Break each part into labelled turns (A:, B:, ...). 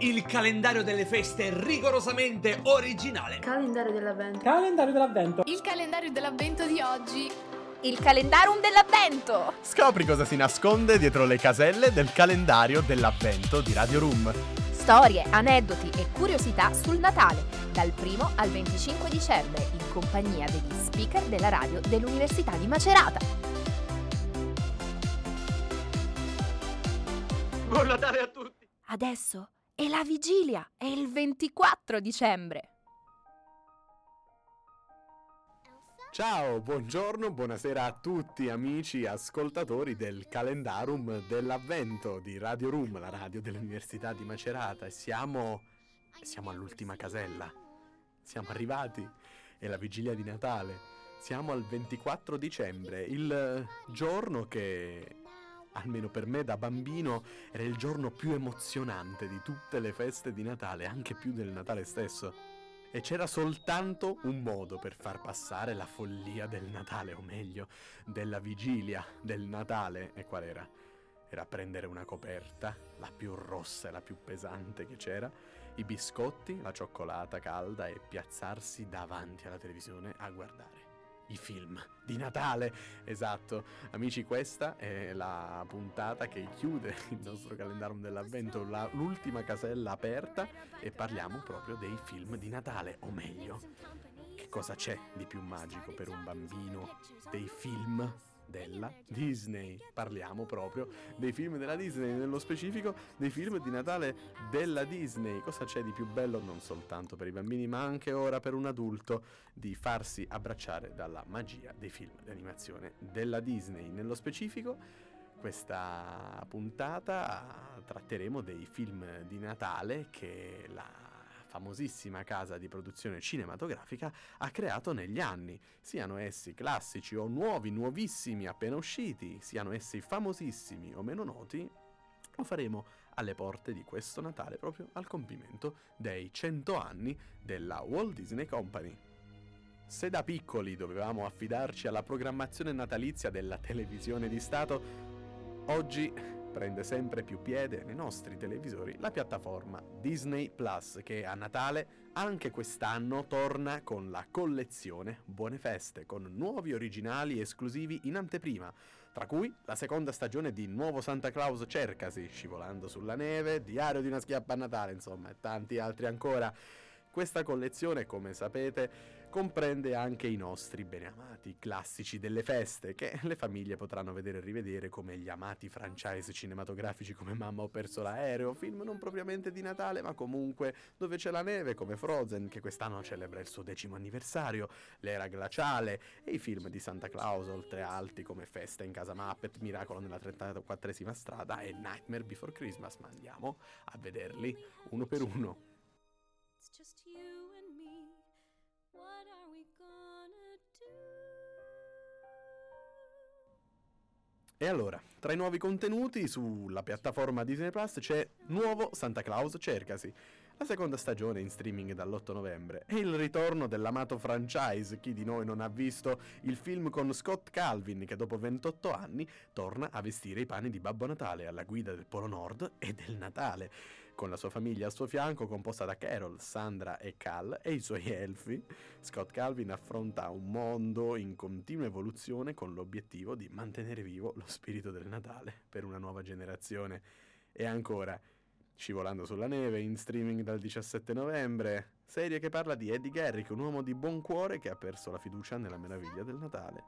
A: Il calendario delle feste rigorosamente originale.
B: Calendario dell'avvento.
C: Calendario dell'avvento.
D: Il calendario dell'avvento di oggi.
E: Il calendarum dell'avvento.
F: Scopri cosa si nasconde dietro le caselle del calendario dell'avvento di Radio Room.
E: Storie, aneddoti e curiosità sul Natale, dal 1 al 25 dicembre, in compagnia degli speaker della radio dell'Università di Macerata.
A: Buon Natale a tutti!
E: Adesso è la vigilia, è il 24 dicembre.
F: Ciao, buongiorno, buonasera a tutti amici ascoltatori del calendarum dell'avvento di Radio Room, la radio dell'Università di Macerata. E Siamo, siamo all'ultima casella. Siamo arrivati. È la vigilia di Natale. Siamo al 24 dicembre, il giorno che, almeno per me da bambino, era il giorno più emozionante di tutte le feste di Natale, anche più del Natale stesso. E c'era soltanto un modo per far passare la follia del Natale, o meglio, della vigilia del Natale. E qual era? Era prendere una coperta, la più rossa e la più pesante che c'era, i biscotti, la cioccolata calda e piazzarsi davanti alla televisione a guardare i film di Natale. Esatto, amici, questa è la puntata che chiude il nostro calendario dell'avvento, la- l'ultima casella aperta e parliamo proprio dei film di Natale, o meglio, che cosa c'è di più magico per un bambino dei film della Disney. Parliamo proprio dei film della Disney, nello specifico dei film di Natale della Disney. Cosa c'è di più bello non soltanto per i bambini, ma anche ora per un adulto di farsi abbracciare dalla magia dei film di animazione della Disney. Nello specifico questa puntata tratteremo dei film di Natale che la famosissima casa di produzione cinematografica ha creato negli anni, siano essi classici o nuovi, nuovissimi, appena usciti, siano essi famosissimi o meno noti, lo faremo alle porte di questo Natale, proprio al compimento dei 100 anni della Walt Disney Company. Se da piccoli dovevamo affidarci alla programmazione natalizia della televisione di Stato, oggi prende sempre più piede nei nostri televisori la piattaforma Disney Plus che a Natale anche quest'anno torna con la collezione Buone Feste con nuovi originali esclusivi in anteprima tra cui la seconda stagione di Nuovo Santa Claus Cercasi, Scivolando sulla neve, Diario di una schiappa a Natale, insomma, e tanti altri ancora. Questa collezione, come sapete, comprende anche i nostri beneamati classici delle feste, che le famiglie potranno vedere e rivedere come gli amati franchise cinematografici come Mamma ho perso l'aereo, film non propriamente di Natale, ma comunque dove c'è la neve, come Frozen, che quest'anno celebra il suo decimo anniversario, l'era glaciale, e i film di Santa Claus, oltre a altri come Festa in casa Muppet, Miracolo nella 34esima strada e Nightmare Before Christmas, ma andiamo a vederli uno per uno. E allora, tra i nuovi contenuti sulla piattaforma Disney Plus c'è Nuovo Santa Claus Cercasi, la seconda stagione in streaming dall'8 novembre e il ritorno dell'amato franchise. Chi di noi non ha visto il film con Scott Calvin che dopo 28 anni torna a vestire i panni di Babbo Natale alla guida del Polo Nord e del Natale. Con la sua famiglia al suo fianco, composta da Carol, Sandra e Cal, e i suoi elfi, Scott Calvin affronta un mondo in continua evoluzione con l'obiettivo di mantenere vivo lo spirito del Natale per una nuova generazione. E ancora, Scivolando sulla neve, in streaming dal 17 novembre, serie che parla di Eddie Garrick, un uomo di buon cuore che ha perso la fiducia nella meraviglia del Natale,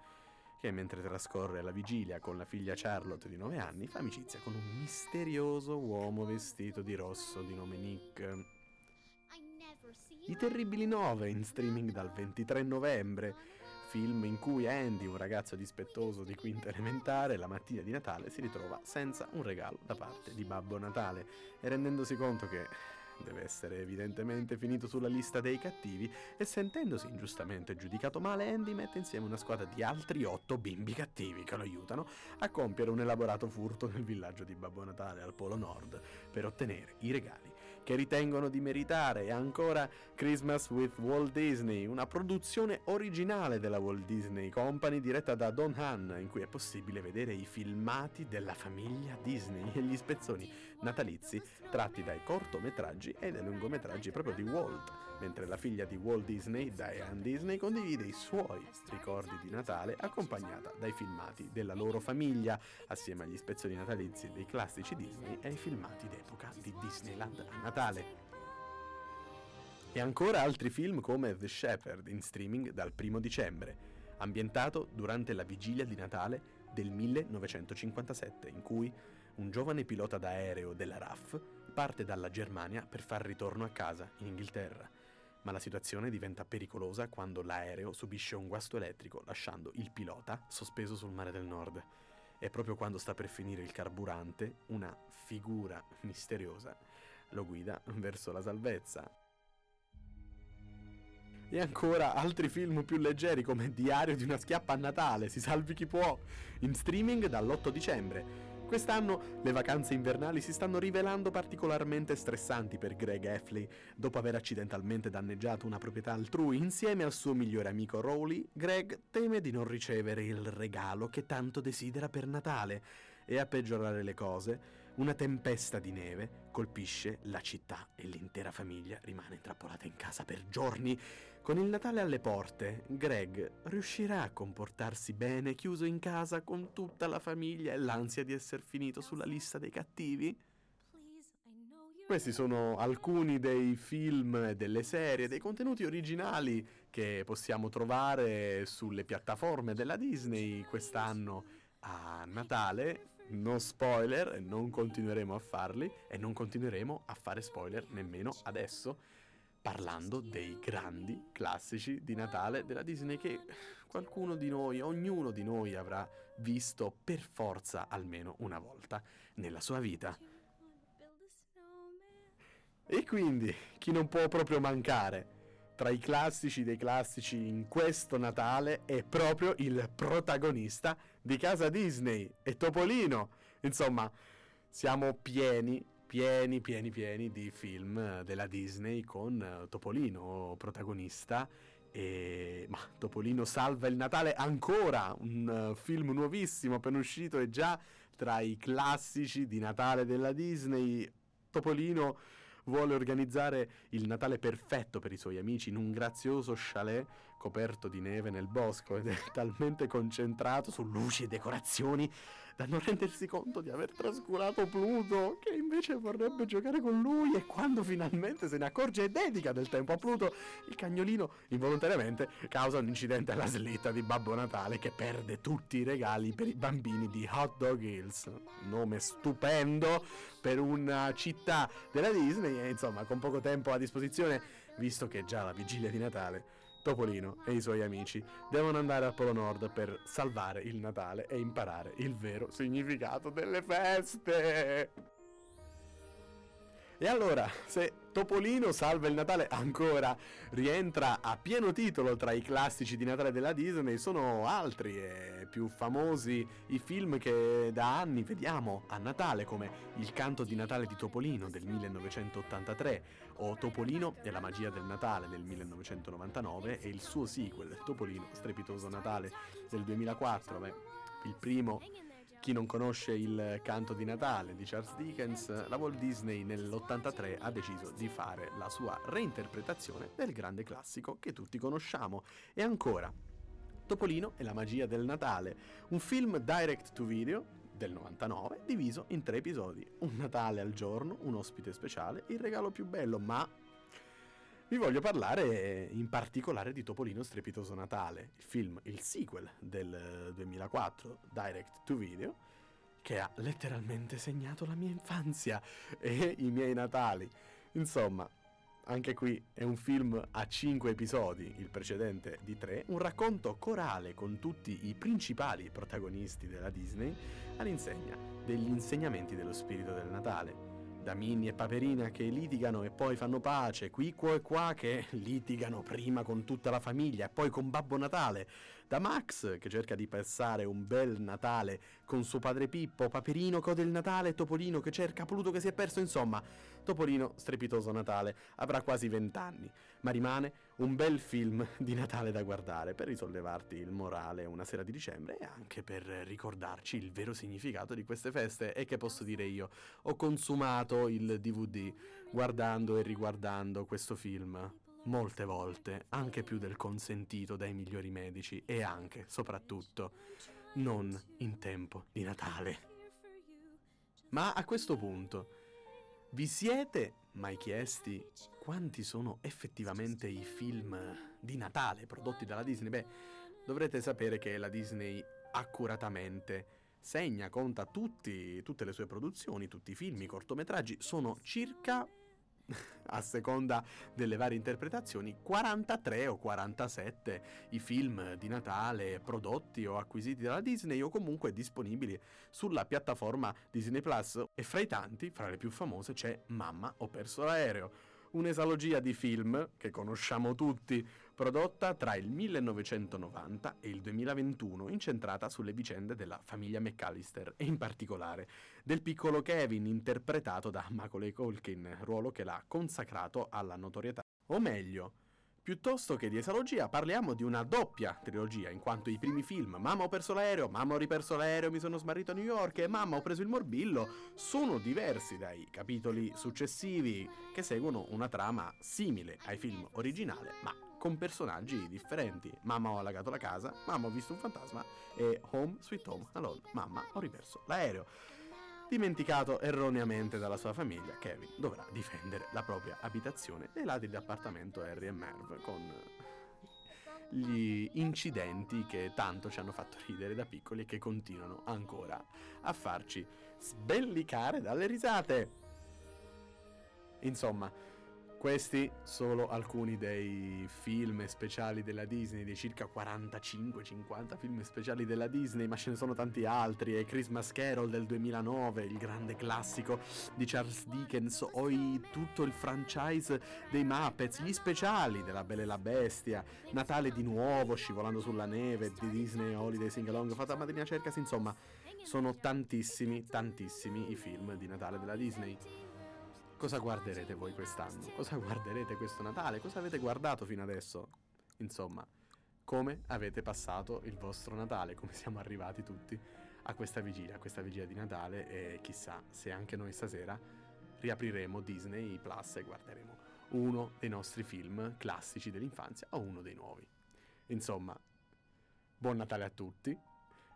F: che mentre trascorre la vigilia con la figlia Charlotte di 9 anni fa amicizia con un misterioso uomo vestito di rosso di nome Nick.
G: I
F: Terribili 9 in streaming dal 23 novembre, film in cui Andy, un ragazzo dispettoso di quinta elementare, la mattina di Natale si ritrova senza un regalo da parte di Babbo Natale e rendendosi conto che deve essere evidentemente finito sulla lista dei cattivi e sentendosi ingiustamente giudicato male, Andy mette insieme una squadra di altri otto bimbi cattivi che lo aiutano a compiere un elaborato furto nel villaggio di Babbo Natale al Polo Nord per ottenere i regali che ritengono di meritare e ancora Christmas with Walt Disney, una produzione originale della Walt Disney Company diretta da Don Hahn in cui è possibile vedere i filmati della famiglia Disney e gli spezzoni natalizi tratti dai cortometraggi e dai lungometraggi proprio di Walt, mentre la figlia di Walt Disney, Diane Disney, condivide i suoi ricordi di Natale accompagnata dai filmati della loro famiglia, assieme agli spezzoni natalizi dei classici Disney e ai filmati d'epoca di Disneyland a Natale. E ancora altri film come The Shepherd in streaming dal primo dicembre, ambientato durante la vigilia di Natale del 1957, in cui un giovane pilota d'aereo della RAF parte dalla Germania per far ritorno a casa in Inghilterra. Ma la situazione diventa pericolosa quando l'aereo subisce un guasto elettrico, lasciando il pilota sospeso sul mare del nord. E proprio quando sta per finire il carburante, una figura misteriosa lo guida verso la salvezza. E ancora altri film più leggeri come Diario di una schiappa a Natale, si salvi chi può, in streaming dall'8 dicembre. Quest'anno le vacanze invernali si stanno rivelando particolarmente stressanti per Greg Heffley. Dopo aver accidentalmente danneggiato una proprietà altrui insieme al suo migliore amico Rowley, Greg teme di non ricevere il regalo che tanto desidera per Natale e a peggiorare le cose, una tempesta di neve colpisce la città e l'intera famiglia rimane intrappolata in casa per giorni. Con il Natale alle porte, Greg riuscirà a comportarsi bene chiuso in casa con tutta la famiglia e l'ansia di essere finito sulla lista dei cattivi? Questi sono alcuni dei film, delle serie, dei contenuti originali che possiamo trovare sulle piattaforme della Disney quest'anno a Natale. No spoiler, non continueremo a farli e non continueremo a fare spoiler nemmeno adesso, parlando dei grandi classici di Natale della Disney che qualcuno di noi, ognuno di noi avrà visto per forza almeno una volta nella sua vita. E quindi chi non può proprio mancare tra i classici dei classici in questo Natale è proprio il protagonista di casa Disney, è Topolino. Insomma, siamo pieni, pieni, pieni, pieni di film della Disney con eh, Topolino protagonista. E... Ma Topolino salva il Natale ancora, un eh, film nuovissimo appena uscito e già tra i classici di Natale della Disney. Topolino vuole organizzare il Natale perfetto per i suoi amici in un grazioso chalet coperto di neve nel bosco ed è talmente concentrato su luci e decorazioni da non rendersi conto di aver trascurato Pluto che invece vorrebbe giocare con lui e quando finalmente se ne accorge e dedica del tempo a Pluto il cagnolino involontariamente causa un incidente alla slitta di Babbo Natale che perde tutti i regali per i bambini di Hot Dog Hills. Nome stupendo per una città della Disney e insomma con poco tempo a disposizione visto che è già la vigilia di Natale Topolino e i suoi amici devono andare al Polo Nord per salvare il Natale e imparare il vero significato delle feste. E allora, se Topolino salva il Natale ancora rientra a pieno titolo tra i classici di Natale della Disney, sono altri e più famosi i film che da anni vediamo a Natale, come Il canto di Natale di Topolino del 1983 o Topolino e la magia del Natale del 1999 e il suo sequel, Topolino strepitoso Natale del 2004. Beh, il primo chi non conosce il canto di Natale di Charles Dickens, la Walt Disney nell'83 ha deciso di fare la sua reinterpretazione del grande classico che tutti conosciamo. E ancora, Topolino e la magia del Natale, un film direct to video del 99 diviso in tre episodi. Un Natale al giorno, un ospite speciale, il regalo più bello, ma vi voglio parlare in particolare di Topolino Strepitoso Natale, il film, il sequel del eh, 2004, direct to video, che ha letteralmente segnato la mia infanzia e i miei Natali. Insomma, anche qui è un film a 5 episodi, il precedente di 3, un racconto corale con tutti i principali protagonisti della Disney all'insegna degli insegnamenti dello spirito del Natale. Da Minnie e Paperina che litigano e poi fanno pace, Quicquo e qua che litigano prima con tutta la famiglia e poi con Babbo Natale, da Max che cerca di passare un bel Natale con suo padre Pippo, Paperino code il Natale, Topolino che cerca Pluto che si è perso, insomma, Topolino strepitoso Natale, avrà quasi vent'anni, ma rimane un bel film di Natale da guardare per risollevarti il morale una sera di dicembre e anche per ricordarci il vero significato di queste feste e che posso dire io, ho consumato il DVD guardando e riguardando questo film molte volte, anche più del consentito dai migliori medici e anche, soprattutto, non in tempo di Natale. Ma a questo punto, vi siete mai chiesti quanti sono effettivamente i film di Natale prodotti dalla Disney? Beh, dovrete sapere che la Disney accuratamente segna, conta tutti, tutte le sue produzioni, tutti i film, i cortometraggi, sono circa a seconda delle varie interpretazioni, 43 o 47 i film di Natale prodotti o acquisiti dalla Disney o comunque disponibili sulla piattaforma Disney Plus. E fra i tanti, fra le più famose, c'è Mamma ho perso l'aereo un'esalogia di film che conosciamo tutti, prodotta tra il 1990 e il 2021, incentrata sulle vicende della famiglia McAllister e in particolare del piccolo Kevin interpretato da Macaulay Culkin, ruolo che l'ha consacrato alla notorietà. O meglio, Piuttosto che di esalogia parliamo di una doppia trilogia, in quanto i primi film Mamma ho perso l'aereo, Mamma ho riperso l'aereo, mi sono smarrito a New York e Mamma ho preso il morbillo sono diversi dai capitoli successivi che seguono una trama simile ai film originali, ma con personaggi differenti. Mamma ho allagato la casa, Mamma ho visto un fantasma e Home Sweet Home Alone, Mamma ho riperso l'aereo. Dimenticato erroneamente dalla sua famiglia, Kevin dovrà difendere la propria abitazione nei lati dell'appartamento Harry e Merv con gli incidenti che tanto ci hanno fatto ridere da piccoli e che continuano ancora a farci sbellicare dalle risate. Insomma, questi solo alcuni dei film speciali della Disney, dei circa 45-50 film speciali della Disney, ma ce ne sono tanti altri. E Christmas Carol del 2009, il grande classico di Charles Dickens, o i, tutto il franchise dei Muppets, gli speciali della Bella e la Bestia, Natale di nuovo, Scivolando sulla neve, di Disney Holiday Sing Along, Fata Madrina Cercas, insomma, sono tantissimi, tantissimi i film di Natale della Disney. Cosa guarderete voi quest'anno? Cosa guarderete questo Natale? Cosa avete guardato fino adesso? Insomma, come avete passato il vostro Natale? Come siamo arrivati tutti a questa vigilia, a questa vigilia di Natale e chissà se anche noi stasera riapriremo Disney Plus e guarderemo uno dei nostri film classici dell'infanzia o uno dei nuovi. Insomma, buon Natale a tutti.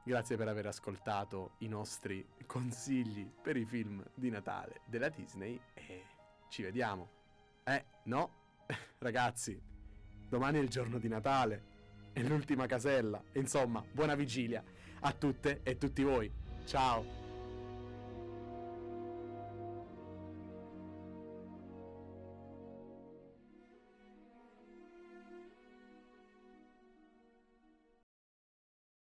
F: Grazie per aver ascoltato i nostri consigli per i film di Natale della Disney e ci vediamo. Eh, no? Ragazzi, domani è il giorno di Natale, è l'ultima casella. Insomma, buona vigilia a tutte e tutti voi. Ciao!